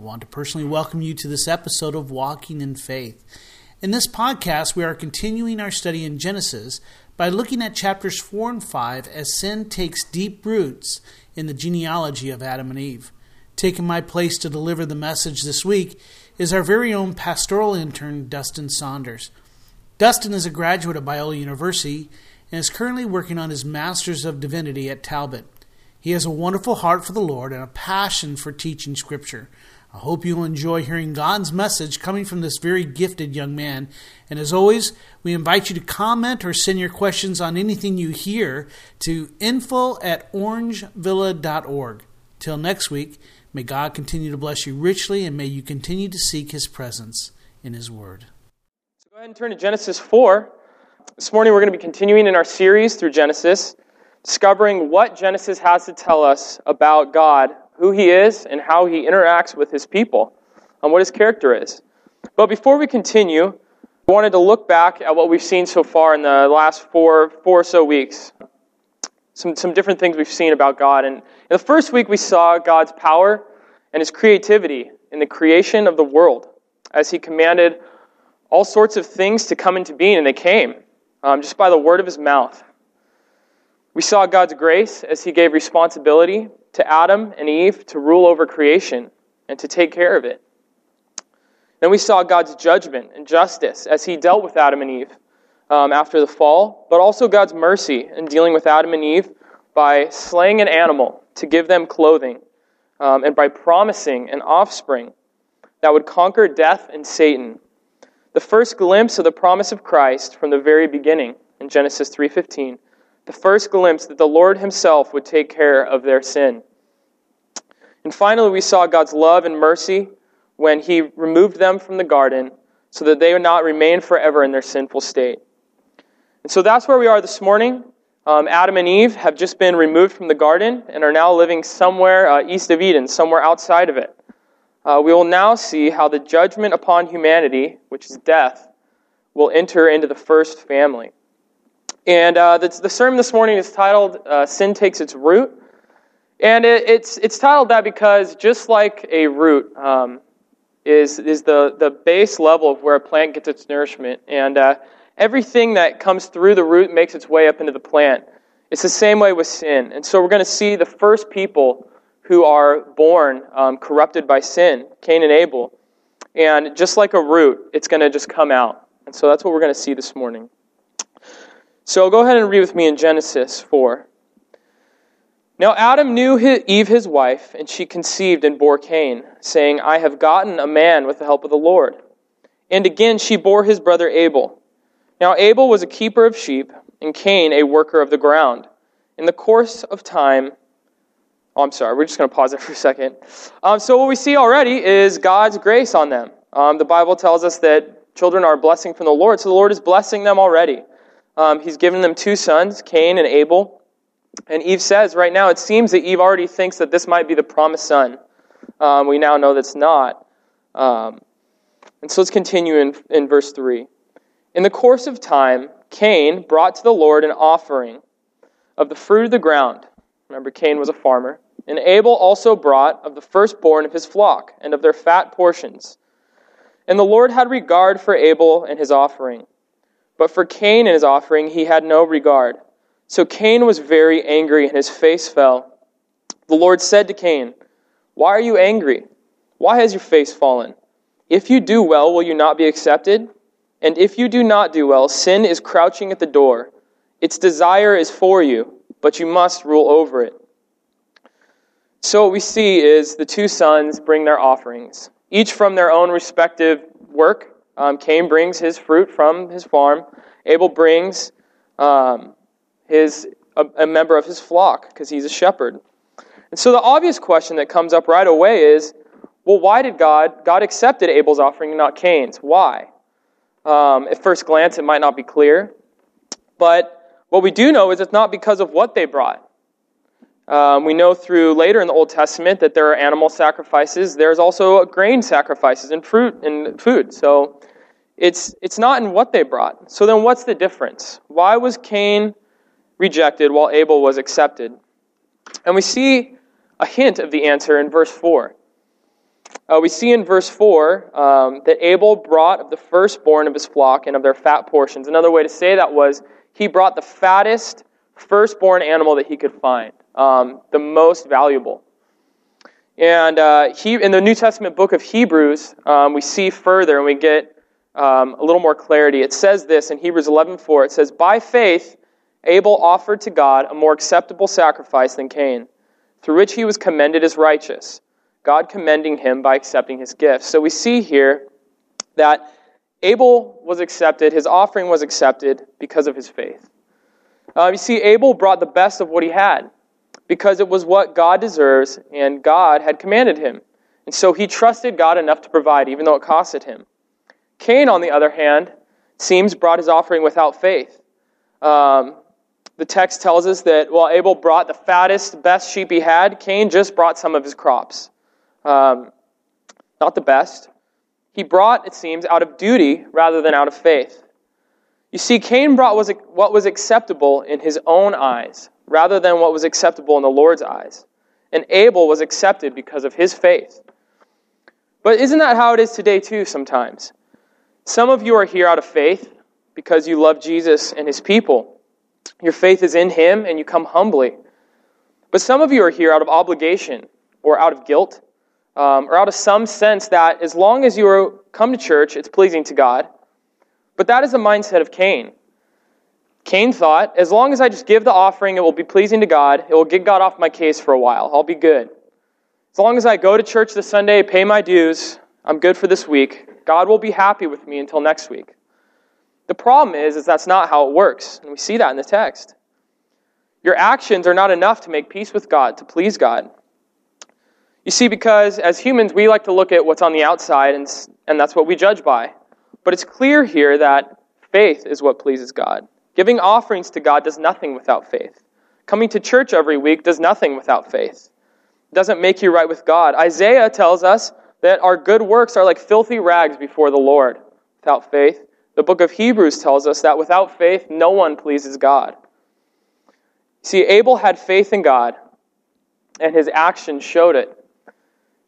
I want to personally welcome you to this episode of Walking in Faith. In this podcast, we are continuing our study in Genesis by looking at chapters 4 and 5 as sin takes deep roots in the genealogy of Adam and Eve. Taking my place to deliver the message this week is our very own pastoral intern, Dustin Saunders. Dustin is a graduate of Biola University and is currently working on his Master's of Divinity at Talbot. He has a wonderful heart for the Lord and a passion for teaching Scripture. I hope you'll enjoy hearing God's message coming from this very gifted young man. And as always, we invite you to comment or send your questions on anything you hear to info at orangevilla.org. Till next week, may God continue to bless you richly and may you continue to seek his presence in his word. So go ahead and turn to Genesis 4. This morning we're going to be continuing in our series through Genesis, discovering what Genesis has to tell us about God who he is and how he interacts with his people, and what his character is. But before we continue, I wanted to look back at what we've seen so far in the last four, four or so weeks. Some, some different things we've seen about God. And in the first week, we saw God's power and his creativity in the creation of the world as he commanded all sorts of things to come into being, and they came um, just by the word of his mouth. We saw God's grace as he gave responsibility to Adam and Eve to rule over creation and to take care of it. Then we saw God's judgment and justice as he dealt with Adam and Eve um, after the fall, but also God's mercy in dealing with Adam and Eve by slaying an animal to give them clothing um, and by promising an offspring that would conquer death and Satan. The first glimpse of the promise of Christ from the very beginning in Genesis 3:15 the first glimpse that the Lord Himself would take care of their sin. And finally, we saw God's love and mercy when He removed them from the garden so that they would not remain forever in their sinful state. And so that's where we are this morning. Um, Adam and Eve have just been removed from the garden and are now living somewhere uh, east of Eden, somewhere outside of it. Uh, we will now see how the judgment upon humanity, which is death, will enter into the first family. And uh, the, the, sermon this morning is titled uh, Sin Takes Its Root. And it, it's, it's titled that because just like a root um, is, is the, the base level of where a plant gets its nourishment, and uh, everything that comes through the root makes its way up into the plant. It's the same way with sin. And so we're going to see the first people who are born um, corrupted by sin, Cain and Abel. And just like a root, it's going to just come out. And so that's what we're going to see this morning. So go ahead and read with me in Genesis 4. Now Adam knew Eve his wife, and she conceived and bore Cain, saying, I have gotten a man with the help of the Lord. And again she bore his brother Abel. Now Abel was a keeper of sheep, and Cain a worker of the ground. In the course of time, oh, I'm sorry, we're just going to pause it for a second. Um, so what we see already is God's grace on them. Um, the Bible tells us that children are a blessing from the Lord, so the Lord is blessing them already. Um, he's given them two sons, Cain and Abel. And Eve says, right now, it seems that Eve already thinks that this might be the promised son. Um, we now know that's not. Um, and so let's continue in, in verse 3. In the course of time, Cain brought to the Lord an offering of the fruit of the ground. Remember, Cain was a farmer. And Abel also brought of the firstborn of his flock and of their fat portions. And the Lord had regard for Abel and his offering but for Cain and his offering, he had no regard. So Cain was very angry, and his face fell. The Lord said to Cain, Why are you angry? Why has your face fallen? If you do well, will you not be accepted? And if you do not do well, sin is crouching at the door. Its desire is for you, but you must rule over it. So what we see is the two sons bring their offerings, each from their own respective work um, Cain brings his fruit from his farm. Abel brings um, his a, a member of his flock because he's a shepherd. And so the obvious question that comes up right away is, well, why did God? God accepted Abel's offering and not Cain's. Why? Um, at first glance, it might not be clear. But what we do know is it's not because of what they brought. Um, we know through later in the Old Testament that there are animal sacrifices. There's also grain sacrifices and fruit and food. So it's, it's not in what they brought. So then what's the difference? Why was Cain rejected while Abel was accepted? And we see a hint of the answer in verse 4. Uh, we see in verse 4 um, that Abel brought of the firstborn of his flock and of their fat portions. Another way to say that was he brought the fattest firstborn animal that he could find um, the most valuable. And uh, he, in the New Testament book of Hebrews, um, we see further and we get um, a little more clarity. It says this in Hebrews 11:4. It says, "By faith, Abel offered to God a more acceptable sacrifice than Cain, through which he was commended as righteous, God commending him by accepting his gift." So we see here that Abel was accepted, his offering was accepted because of his faith. Uh, you see, Abel brought the best of what he had because it was what God deserves and God had commanded him. And so he trusted God enough to provide, even though it costed him. Cain, on the other hand, seems brought his offering without faith. Um, the text tells us that while Abel brought the fattest, best sheep he had, Cain just brought some of his crops. Um, not the best. He brought, it seems, out of duty rather than out of faith. You see, Cain brought what was acceptable in his own eyes, rather than what was acceptable in the Lord's eyes. And Abel was accepted because of his faith. But isn't that how it is today, too, sometimes? Some of you are here out of faith because you love Jesus and his people. Your faith is in him and you come humbly. But some of you are here out of obligation or out of guilt um, or out of some sense that as long as you come to church, it's pleasing to God. But that is the mindset of Cain. Cain thought, as long as I just give the offering, it will be pleasing to God. It will get God off my case for a while. I'll be good. As long as I go to church this Sunday, pay my dues, I'm good for this week. God will be happy with me until next week. The problem is, is that's not how it works. And we see that in the text. Your actions are not enough to make peace with God, to please God. You see, because as humans, we like to look at what's on the outside, and, and that's what we judge by. But it's clear here that faith is what pleases God. Giving offerings to God does nothing without faith. Coming to church every week does nothing without faith. It doesn't make you right with God. Isaiah tells us that our good works are like filthy rags before the Lord without faith. The book of Hebrews tells us that without faith, no one pleases God. See, Abel had faith in God, and his actions showed it.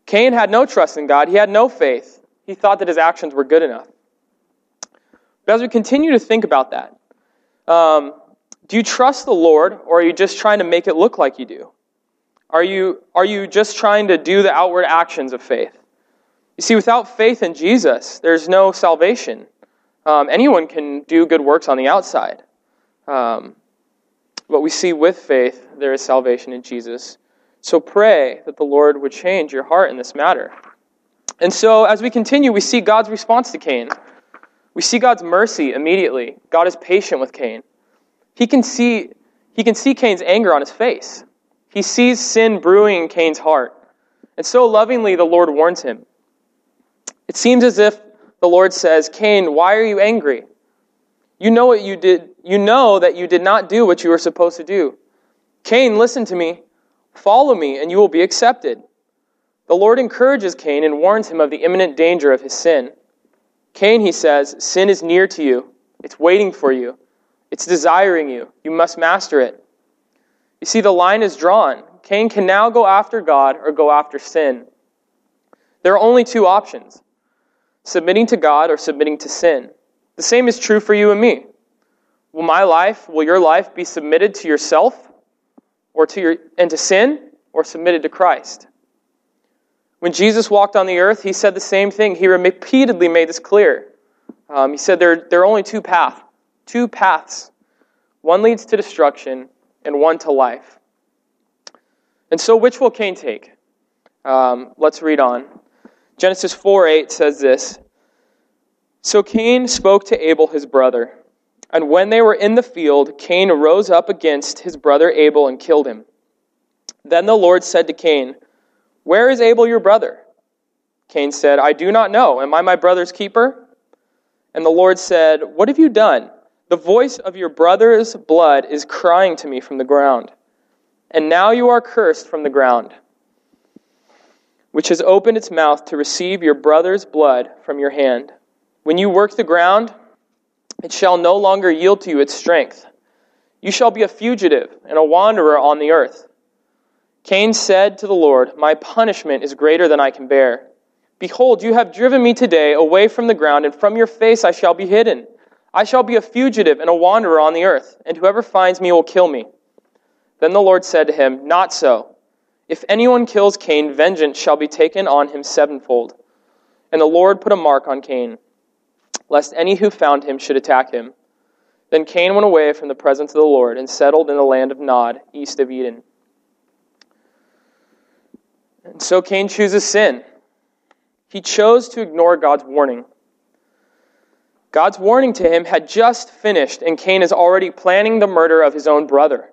Cain had no trust in God, he had no faith. He thought that his actions were good enough. But as we continue to think about that, um, do you trust the Lord, or are you just trying to make it look like you do? Are you, are you just trying to do the outward actions of faith? You see, without faith in Jesus, there's no salvation. Um, anyone can do good works on the outside. Um, but we see with faith, there is salvation in Jesus. So pray that the Lord would change your heart in this matter. And so, as we continue, we see God's response to Cain. We see God's mercy immediately. God is patient with Cain. He can see, he can see Cain's anger on his face. He sees sin brewing in Cain's heart. And so lovingly, the Lord warns him. It seems as if the Lord says, Cain, why are you angry? You know what you did. You know that you did not do what you were supposed to do. Cain, listen to me. Follow me, and you will be accepted. The Lord encourages Cain and warns him of the imminent danger of his sin. Cain, he says, sin is near to you. It's waiting for you. It's desiring you. You must master it. You see, the line is drawn. Cain can now go after God or go after sin. There are only two options submitting to God or submitting to sin. The same is true for you and me. Will my life, will your life be submitted to yourself or to your, and to sin or submitted to Christ? When Jesus walked on the earth, he said the same thing. He repeatedly made this clear. Um, he said there, there are only two paths, two paths. One leads to destruction, and one to life. And so, which will Cain take? Um, let's read on. Genesis 4 8 says this So Cain spoke to Abel his brother. And when they were in the field, Cain rose up against his brother Abel and killed him. Then the Lord said to Cain, where is Abel your brother? Cain said, I do not know. Am I my brother's keeper? And the Lord said, What have you done? The voice of your brother's blood is crying to me from the ground. And now you are cursed from the ground, which has opened its mouth to receive your brother's blood from your hand. When you work the ground, it shall no longer yield to you its strength. You shall be a fugitive and a wanderer on the earth. Cain said to the Lord, My punishment is greater than I can bear. Behold, you have driven me today away from the ground, and from your face I shall be hidden. I shall be a fugitive and a wanderer on the earth, and whoever finds me will kill me. Then the Lord said to him, Not so. If anyone kills Cain, vengeance shall be taken on him sevenfold. And the Lord put a mark on Cain, lest any who found him should attack him. Then Cain went away from the presence of the Lord and settled in the land of Nod, east of Eden. And so Cain chooses sin. He chose to ignore God's warning. God's warning to him had just finished, and Cain is already planning the murder of his own brother.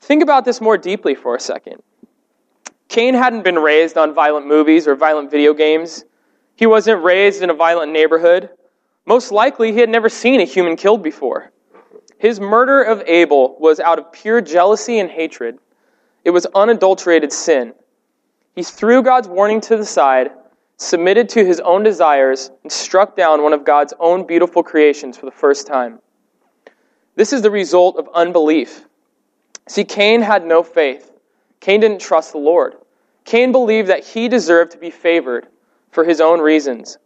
Think about this more deeply for a second. Cain hadn't been raised on violent movies or violent video games. He wasn't raised in a violent neighborhood. Most likely, he had never seen a human killed before. His murder of Abel was out of pure jealousy and hatred. It was unadulterated sin. He threw God's warning to the side submitted to his own desires, and struck down one of God's own beautiful creations for the first time. This is the result of unbelief. See, Cain had no faith. Cain didn't trust the Lord. Cain believed that he deserved to be favored for his own reasons.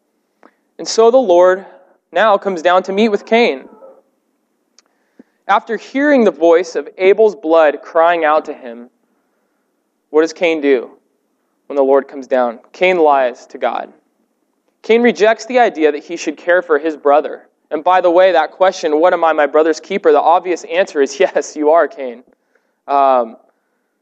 And so the Lord now comes down to meet with Cain. After hearing the voice of Abel's blood crying out to him, what does Cain do? when the Lord comes down. Cain lies to God. Cain rejects the idea that he should care for his brother. And by the way, that question, what am I, my brother's keeper? The obvious answer is yes, you are, Cain. Um,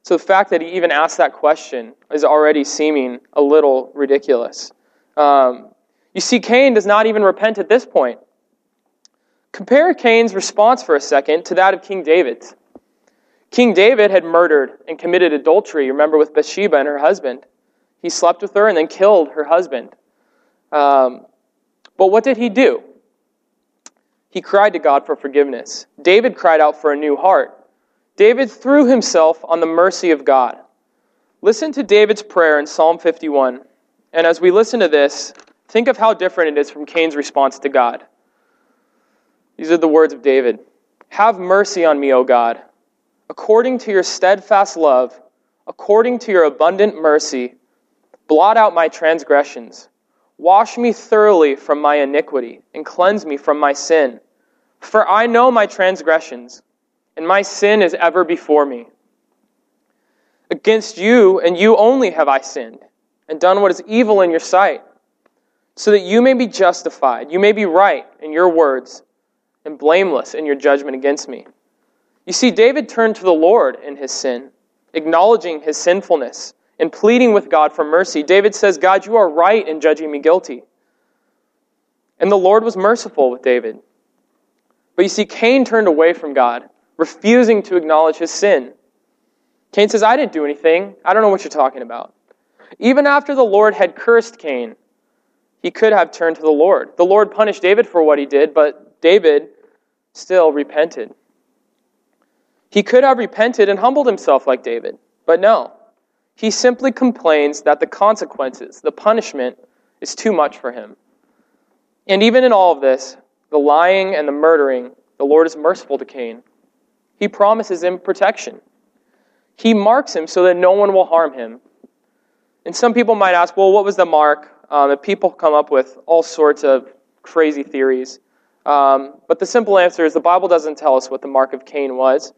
so the fact that he even asked that question is already seeming a little ridiculous. Um, you see, Cain does not even repent at this point. Compare Cain's response for a second to that of King David. King David had murdered and committed adultery, remember, with Bathsheba and her husband. He slept with her and then killed her husband. Um, but what did he do? He cried to God for forgiveness. David cried out for a new heart. David threw himself on the mercy of God. Listen to David's prayer in Psalm 51. And as we listen to this, think of how different it is from Cain's response to God. These are the words of David Have mercy on me, O God. According to your steadfast love, according to your abundant mercy, Blot out my transgressions. Wash me thoroughly from my iniquity, and cleanse me from my sin. For I know my transgressions, and my sin is ever before me. Against you and you only have I sinned, and done what is evil in your sight, so that you may be justified, you may be right in your words, and blameless in your judgment against me. You see, David turned to the Lord in his sin, acknowledging his sinfulness and pleading with God for mercy. David says, God, you are right in judging me guilty. And the Lord was merciful with David. But you see, Cain turned away from God, refusing to acknowledge his sin. Cain says, I didn't do anything. I don't know what you're talking about. Even after the Lord had cursed Cain, he could have turned to the Lord. The Lord punished David for what he did, but David still repented. He could have repented and humbled himself like David, but no. He simply complains that the consequences, the punishment, is too much for him. And even in all of this, the lying and the murdering, the Lord is merciful to Cain. He promises him protection. He marks him so that no one will harm him. And some people might ask, well, what was the mark? Um, and people come up with all sorts of crazy theories. Um, but the simple answer is the Bible doesn't tell us what the mark of Cain was.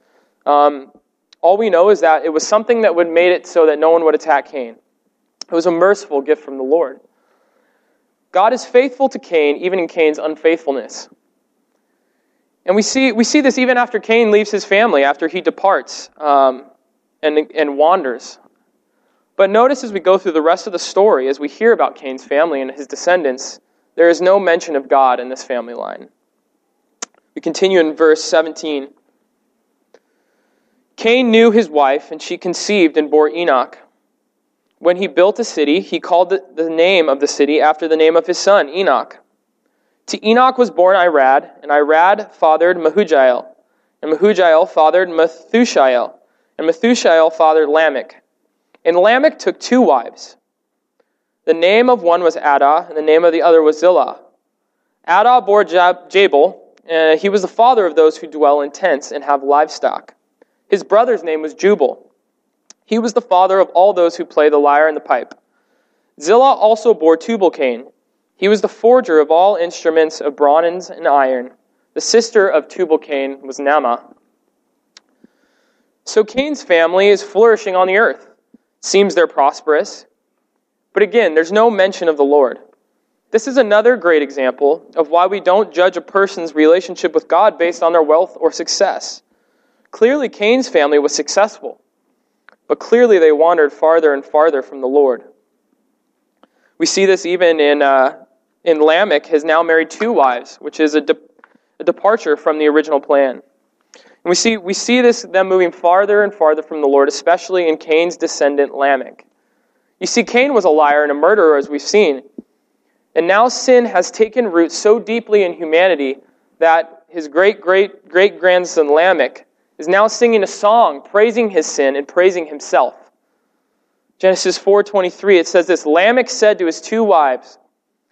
Um, all we know is that it was something that would made it so that no one would attack Cain. It was a merciful gift from the Lord. God is faithful to Cain, even in Cain's unfaithfulness. And we see, we see this even after Cain leaves his family, after he departs um, and, and wanders. But notice as we go through the rest of the story, as we hear about Cain's family and his descendants, there is no mention of God in this family line. We continue in verse 17. Cain knew his wife, and she conceived and bore Enoch. when he built a city, he called the name of the city after the name of his son, Enoch. To Enoch was born Irad, and Irad fathered Mehujael, and Mehujael fathered Methushael, and Methushael fathered Lamech. And Lamech took two wives. The name of one was Adah, and the name of the other was Zillah. Adah bore Jabal, and he was the father of those who dwell in tents and have livestock. His brother's name was Jubal. He was the father of all those who play the lyre and the pipe. Zillah also bore Tubal-Cain. He was the forger of all instruments of bronze and iron. The sister of Tubal-Cain was Naamah. So Cain's family is flourishing on the earth. Seems they're prosperous. But again, there's no mention of the Lord. This is another great example of why we don't judge a person's relationship with God based on their wealth or success. Clearly, Cain's family was successful. But clearly they wandered farther and farther from the Lord. We see this even in, uh, in Lamech has now married two wives, which is a, de- a departure from the original plan. And we see, we see this them moving farther and farther from the Lord, especially in Cain's descendant Lamech. You see, Cain was a liar and a murderer, as we've seen. And now sin has taken root so deeply in humanity that his great great great grandson Lamech is now singing a song praising his sin and praising himself. Genesis 4:23 it says this Lamech said to his two wives,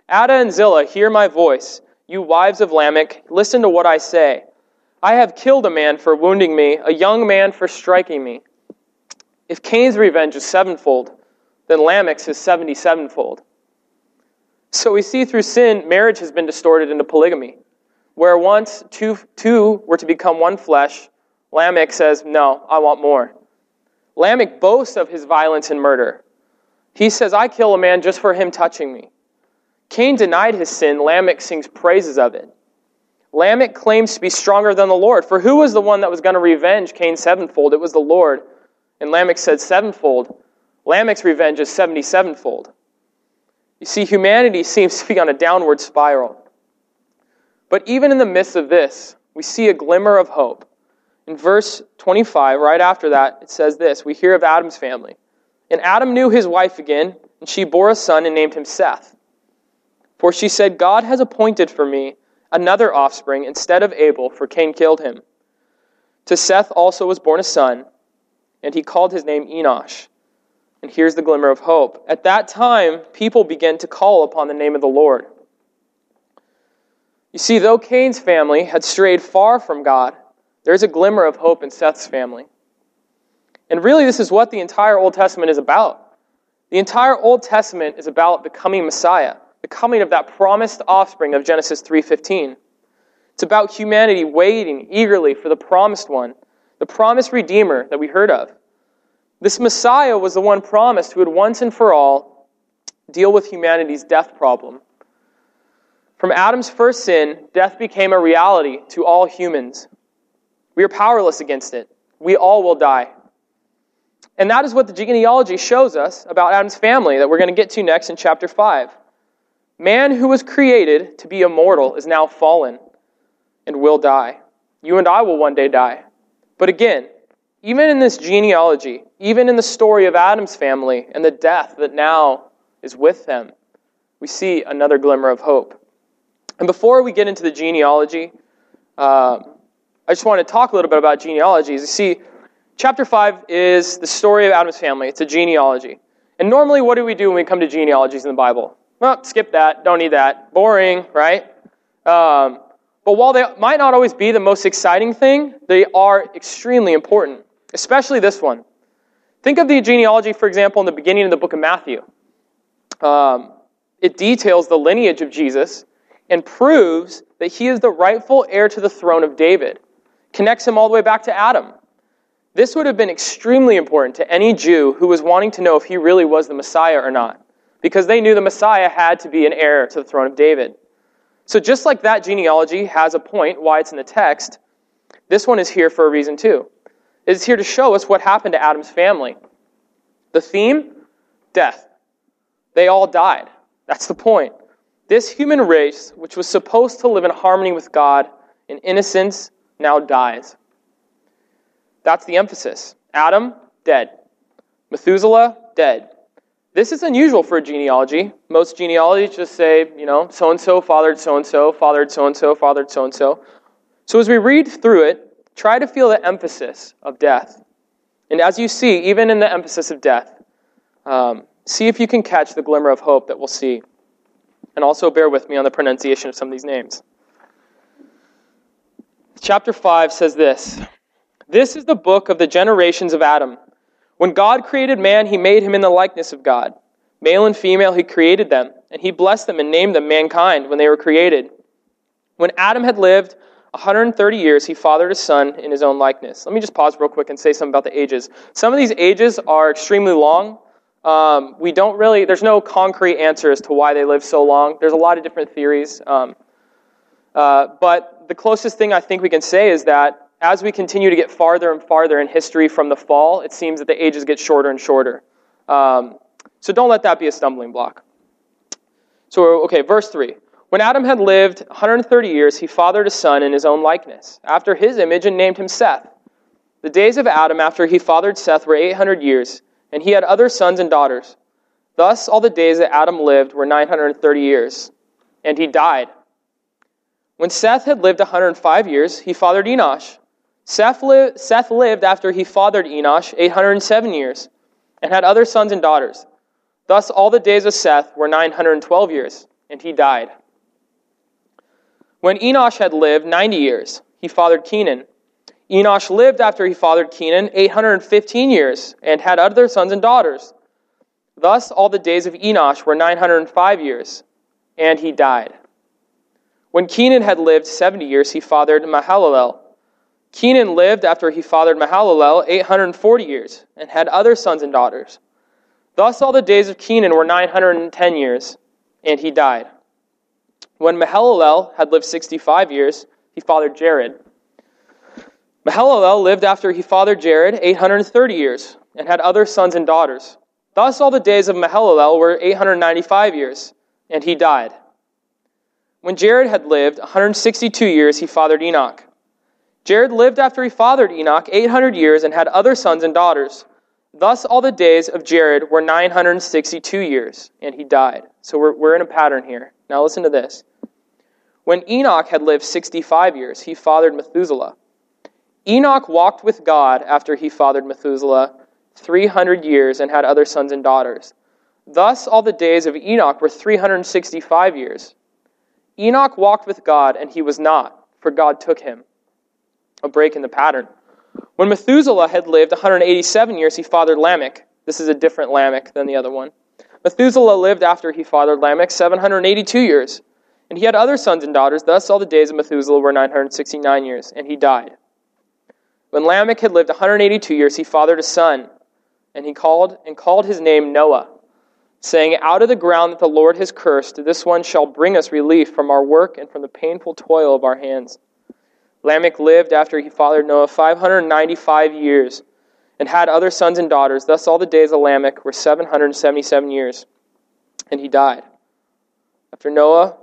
Adah and Zillah, hear my voice. You wives of Lamech, listen to what I say. I have killed a man for wounding me, a young man for striking me. If Cain's revenge is sevenfold, then Lamech's is seventy-sevenfold. So we see through sin, marriage has been distorted into polygamy, where once two, two were to become one flesh, Lamech says, No, I want more. Lamech boasts of his violence and murder. He says, I kill a man just for him touching me. Cain denied his sin. Lamech sings praises of it. Lamech claims to be stronger than the Lord. For who was the one that was going to revenge Cain sevenfold? It was the Lord. And Lamech said sevenfold. Lamech's revenge is 77fold. You see, humanity seems to be on a downward spiral. But even in the midst of this, we see a glimmer of hope. In verse 25, right after that, it says this We hear of Adam's family. And Adam knew his wife again, and she bore a son and named him Seth. For she said, God has appointed for me another offspring instead of Abel, for Cain killed him. To Seth also was born a son, and he called his name Enosh. And here's the glimmer of hope. At that time, people began to call upon the name of the Lord. You see, though Cain's family had strayed far from God, there's a glimmer of hope in Seth's family. And really, this is what the entire Old Testament is about. The entire Old Testament is about the coming Messiah, the coming of that promised offspring of Genesis 3:15. It's about humanity waiting eagerly for the promised one, the promised redeemer that we heard of. This Messiah was the one promised who would once and for all deal with humanity's death problem. From Adam's first sin, death became a reality to all humans. We are powerless against it. We all will die. And that is what the genealogy shows us about Adam's family that we're going to get to next in chapter 5. Man who was created to be immortal is now fallen and will die. You and I will one day die. But again, even in this genealogy, even in the story of Adam's family and the death that now is with them, we see another glimmer of hope. And before we get into the genealogy, uh, I just want to talk a little bit about genealogies. You see, chapter 5 is the story of Adam's family, it's a genealogy. And normally, what do we do when we come to genealogies in the Bible? Well, skip that, don't need that. Boring, right? Um, but while they might not always be the most exciting thing, they are extremely important, especially this one. Think of the genealogy, for example, in the beginning of the book of Matthew. Um, it details the lineage of Jesus and proves that he is the rightful heir to the throne of David connects him all the way back to Adam. This would have been extremely important to any Jew who was wanting to know if he really was the Messiah or not, because they knew the Messiah had to be an heir to the throne of David. So, just like that genealogy has a point why it's in the text, this one is here for a reason too. It's here to show us what happened to Adam's family. The theme death. They all died. That's the point. This human race, which was supposed to live in harmony with God, in innocence now dies. That's the emphasis. Adam, dead. Methuselah, dead. This is unusual for a genealogy. Most genealogies just say, you know, so and so fathered so and so, fathered so and so, fathered so and so. So as we read through it, try to feel the emphasis of death. And as you see, even in the emphasis of death, um, see if you can catch the glimmer of hope that we'll see. And also bear with me on the pronunciation of some of these names. Chapter 5 says this This is the book of the generations of Adam. When God created man, he made him in the likeness of God. Male and female, he created them, and he blessed them and named them mankind when they were created. When Adam had lived 130 years, he fathered a son in his own likeness. Let me just pause real quick and say something about the ages. Some of these ages are extremely long. Um, we don't really, there's no concrete answer as to why they live so long. There's a lot of different theories. Um, uh, but the closest thing I think we can say is that as we continue to get farther and farther in history from the fall, it seems that the ages get shorter and shorter. Um, so don't let that be a stumbling block. So, okay, verse 3. When Adam had lived 130 years, he fathered a son in his own likeness, after his image, and named him Seth. The days of Adam after he fathered Seth were 800 years, and he had other sons and daughters. Thus, all the days that Adam lived were 930 years, and he died. When Seth had lived 105 years, he fathered Enosh. Seth, li- Seth lived after he fathered Enosh 807 years and had other sons and daughters. Thus, all the days of Seth were 912 years, and he died. When Enosh had lived 90 years, he fathered Kenan. Enosh lived after he fathered Kenan 815 years and had other sons and daughters. Thus, all the days of Enosh were 905 years, and he died. When Kenan had lived 70 years, he fathered Mahalalel. Kenan lived after he fathered Mahalalel 840 years and had other sons and daughters. Thus all the days of Kenan were 910 years, and he died. When Mahalalel had lived 65 years, he fathered Jared. Mahalalel lived after he fathered Jared 830 years and had other sons and daughters. Thus all the days of Mahalalel were 895 years, and he died. When Jared had lived 162 years, he fathered Enoch. Jared lived after he fathered Enoch 800 years and had other sons and daughters. Thus, all the days of Jared were 962 years, and he died. So we're, we're in a pattern here. Now, listen to this. When Enoch had lived 65 years, he fathered Methuselah. Enoch walked with God after he fathered Methuselah 300 years and had other sons and daughters. Thus, all the days of Enoch were 365 years. Enoch walked with God, and he was not, for God took him a break in the pattern. When Methuselah had lived 187 years, he fathered Lamech. This is a different Lamech than the other one. Methuselah lived after he fathered Lamech 782 years, and he had other sons and daughters. Thus, all the days of Methuselah were 969 years, and he died. When Lamech had lived 182 years, he fathered a son, and he called and called his name Noah, saying, "Out of the ground that the Lord has cursed, this one shall bring us relief from our work and from the painful toil of our hands." Lamech lived after he fathered Noah 595 years and had other sons and daughters. Thus, all the days of Lamech were 777 years, and he died. After Noah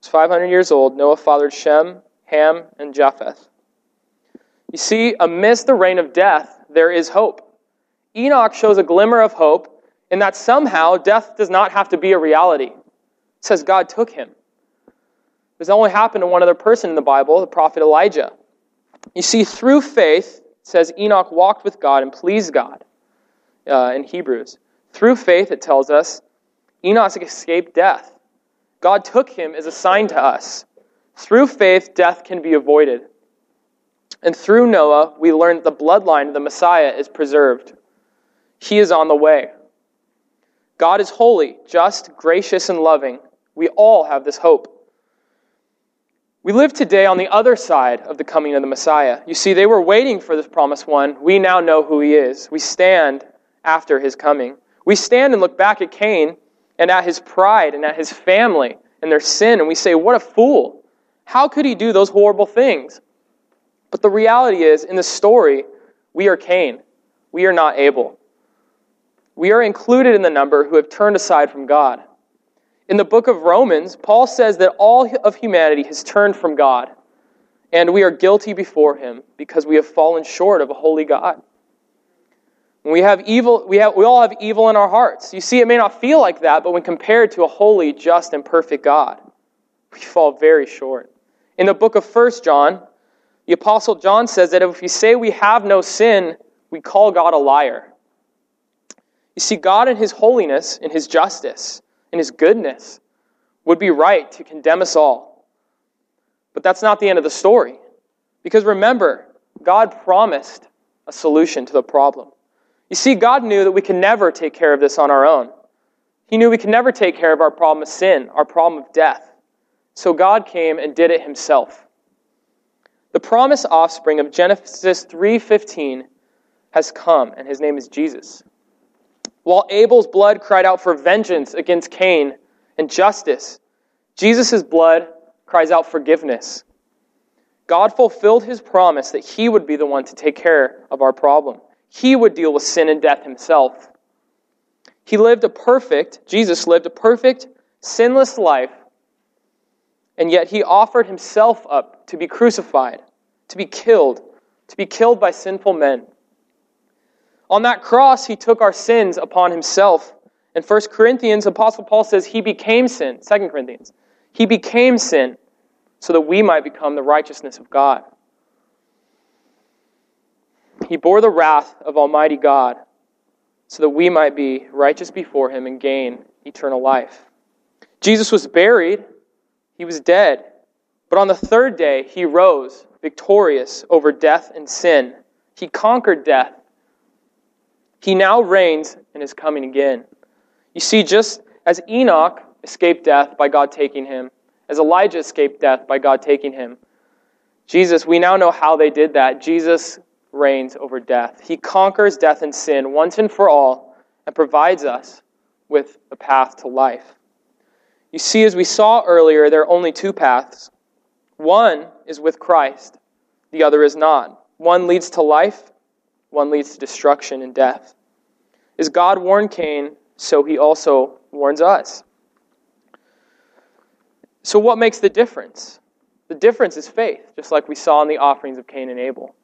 was 500 years old, Noah fathered Shem, Ham, and Japheth. You see, amidst the reign of death, there is hope. Enoch shows a glimmer of hope in that somehow death does not have to be a reality. It says God took him. This only happened to one other person in the Bible, the prophet Elijah. You see, through faith, it says Enoch walked with God and pleased God uh, in Hebrews. Through faith, it tells us Enoch escaped death. God took him as a sign to us. Through faith, death can be avoided. And through Noah, we learn that the bloodline of the Messiah is preserved. He is on the way. God is holy, just, gracious, and loving. We all have this hope. We live today on the other side of the coming of the Messiah. You see, they were waiting for this promised one. We now know who he is. We stand after his coming. We stand and look back at Cain and at his pride and at his family and their sin, and we say, What a fool! How could he do those horrible things? But the reality is, in the story, we are Cain. We are not Abel. We are included in the number who have turned aside from God. In the book of Romans, Paul says that all of humanity has turned from God, and we are guilty before him because we have fallen short of a holy God. We have evil, we, have, we all have evil in our hearts. You see, it may not feel like that, but when compared to a holy, just, and perfect God, we fall very short. In the book of First John, the Apostle John says that if we say we have no sin, we call God a liar. You see, God in His holiness, in His justice, in His goodness, would be right to condemn us all. But that's not the end of the story. Because remember, God promised a solution to the problem. You see, God knew that we can never take care of this on our own. He knew we could never take care of our problem of sin, our problem of death. So God came and did it himself. The promised offspring of Genesis 3:15 has come, and his name is Jesus. While Abel's blood cried out for vengeance against Cain and justice, Jesus' blood cries out forgiveness. God fulfilled his promise that he would be the one to take care of our problem. He would deal with sin and death himself. He lived a perfect, Jesus lived a perfect, sinless life, and yet he offered himself up to be crucified, to be killed, to be killed by sinful men. On that cross, he took our sins upon himself. In 1 Corinthians, Apostle Paul says he became sin. 2 Corinthians. He became sin so that we might become the righteousness of God. He bore the wrath of Almighty God so that we might be righteous before him and gain eternal life. Jesus was buried, he was dead, but on the third day he rose victorious over death and sin. He conquered death he now reigns and is coming again. You see, just as Enoch escaped death by God taking him, as Elijah escaped death by God taking him, Jesus, we now know how they did that. Jesus reigns over death. He conquers death and sin once and for all and provides us with a path to life. You see, as we saw earlier, there are only two paths. One is with Christ, the other is not. One leads to life, one leads to destruction and death. As God warned Cain, so he also warns us. So, what makes the difference? The difference is faith, just like we saw in the offerings of Cain and Abel.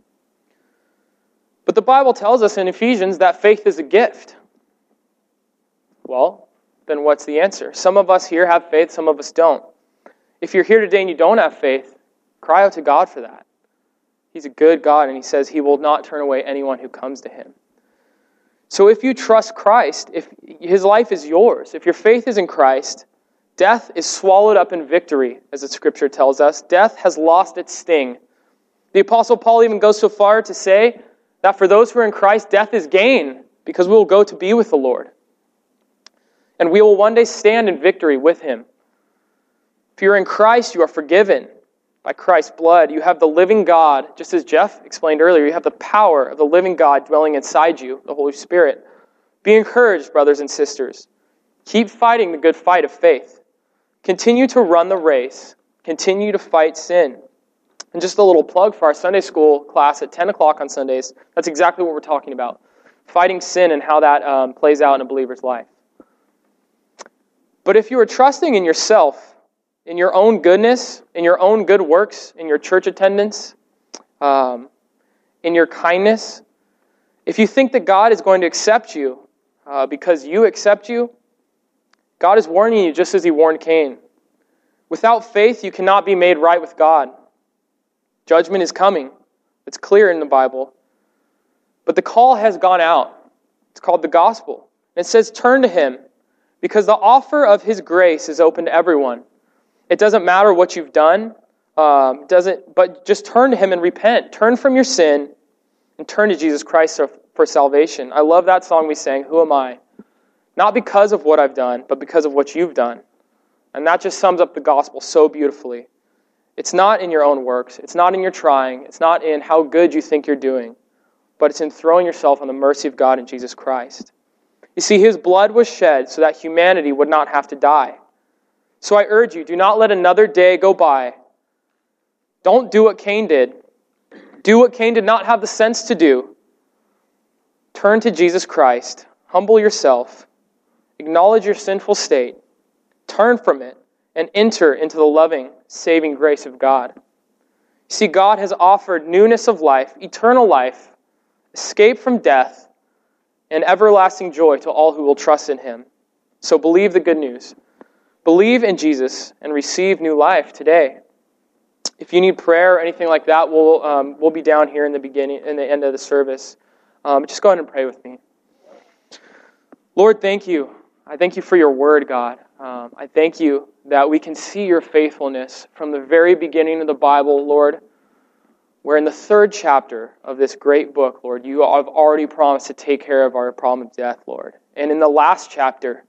But the Bible tells us in Ephesians that faith is a gift. Well, then what's the answer? Some of us here have faith, some of us don't. If you're here today and you don't have faith, cry out to God for that. He's a good God, and He says He will not turn away anyone who comes to Him. So if you trust Christ, if His life is yours, if your faith is in Christ, death is swallowed up in victory, as the Scripture tells us. Death has lost its sting. The Apostle Paul even goes so far to say that for those who are in Christ, death is gain, because we will go to be with the Lord. And we will one day stand in victory with Him. If you're in Christ, you are forgiven by Christ's blood. You have the living God, just as Jeff explained earlier, you have the power of the living God dwelling inside you, the Holy Spirit. Be encouraged, brothers and sisters. Keep fighting the good fight of faith. Continue to run the race. Continue to fight sin. And just a little plug for our Sunday school class at 10 o'clock on Sundays. That's exactly what we're talking about fighting sin and how that um, plays out in a believer's life. But if you are trusting in yourself, in your own goodness, in your own good works, in your church attendance, um, in your kindness, if you think that God is going to accept you uh, because you accept you, God is warning you just as He warned Cain. Without faith, you cannot be made right with God. Judgment is coming. It's clear in the Bible. But the call has gone out. It's called the gospel. It says, Turn to Him, because the offer of His grace is open to everyone. It doesn't matter what you've done. Um, doesn't, but just turn to Him and repent. Turn from your sin and turn to Jesus Christ for salvation. I love that song we sang, Who Am I? Not because of what I've done, but because of what you've done. And that just sums up the gospel so beautifully. It's not in your own works, it's not in your trying, it's not in how good you think you're doing, but it's in throwing yourself on the mercy of God in Jesus Christ. You see, His blood was shed so that humanity would not have to die. So I urge you, do not let another day go by. Don't do what Cain did. Do what Cain did not have the sense to do. Turn to Jesus Christ. Humble yourself. Acknowledge your sinful state. Turn from it and enter into the loving, saving grace of God. See, God has offered newness of life, eternal life, escape from death, and everlasting joy to all who will trust in him. So believe the good news. Believe in Jesus and receive new life today. If you need prayer or anything like that, we'll, um, we'll be down here in the beginning, in the end of the service. Um, just go ahead and pray with me. Lord, thank you. I thank you for your word, God. Um, I thank you that we can see your faithfulness from the very beginning of the Bible, Lord, where in the third chapter of this great book, Lord, you have already promised to take care of our problem of death, Lord. And in the last chapter,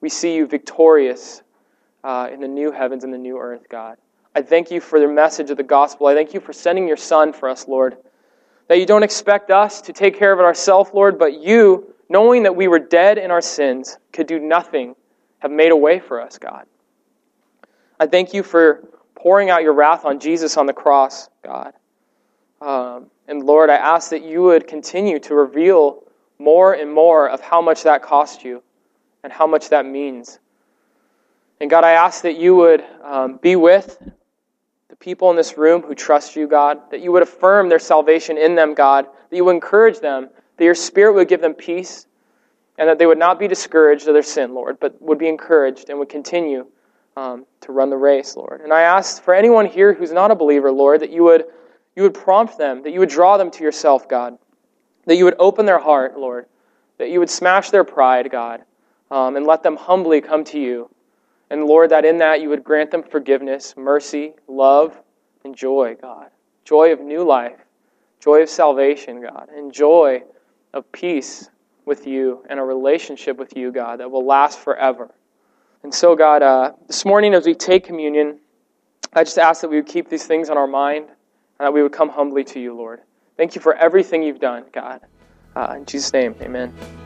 we see you victorious uh, in the new heavens and the new earth, God. I thank you for the message of the gospel. I thank you for sending your Son for us, Lord. That you don't expect us to take care of it ourselves, Lord, but you knowing that we were dead in our sins, could do nothing, have made a way for us, God. I thank you for pouring out your wrath on Jesus on the cross, God. Um, and Lord, I ask that you would continue to reveal more and more of how much that cost you and how much that means. And God, I ask that you would um, be with the people in this room who trust you, God, that you would affirm their salvation in them, God, that you would encourage them that your Spirit would give them peace, and that they would not be discouraged of their sin, Lord, but would be encouraged and would continue um, to run the race, Lord. And I ask for anyone here who's not a believer, Lord, that you would, you would prompt them, that you would draw them to yourself, God, that you would open their heart, Lord, that you would smash their pride, God, um, and let them humbly come to you. And Lord, that in that you would grant them forgiveness, mercy, love, and joy, God. Joy of new life, joy of salvation, God, and joy of peace with you and a relationship with you, God, that will last forever. And so, God, uh, this morning as we take communion, I just ask that we would keep these things on our mind and that we would come humbly to you, Lord. Thank you for everything you've done, God. Uh, in Jesus' name, amen.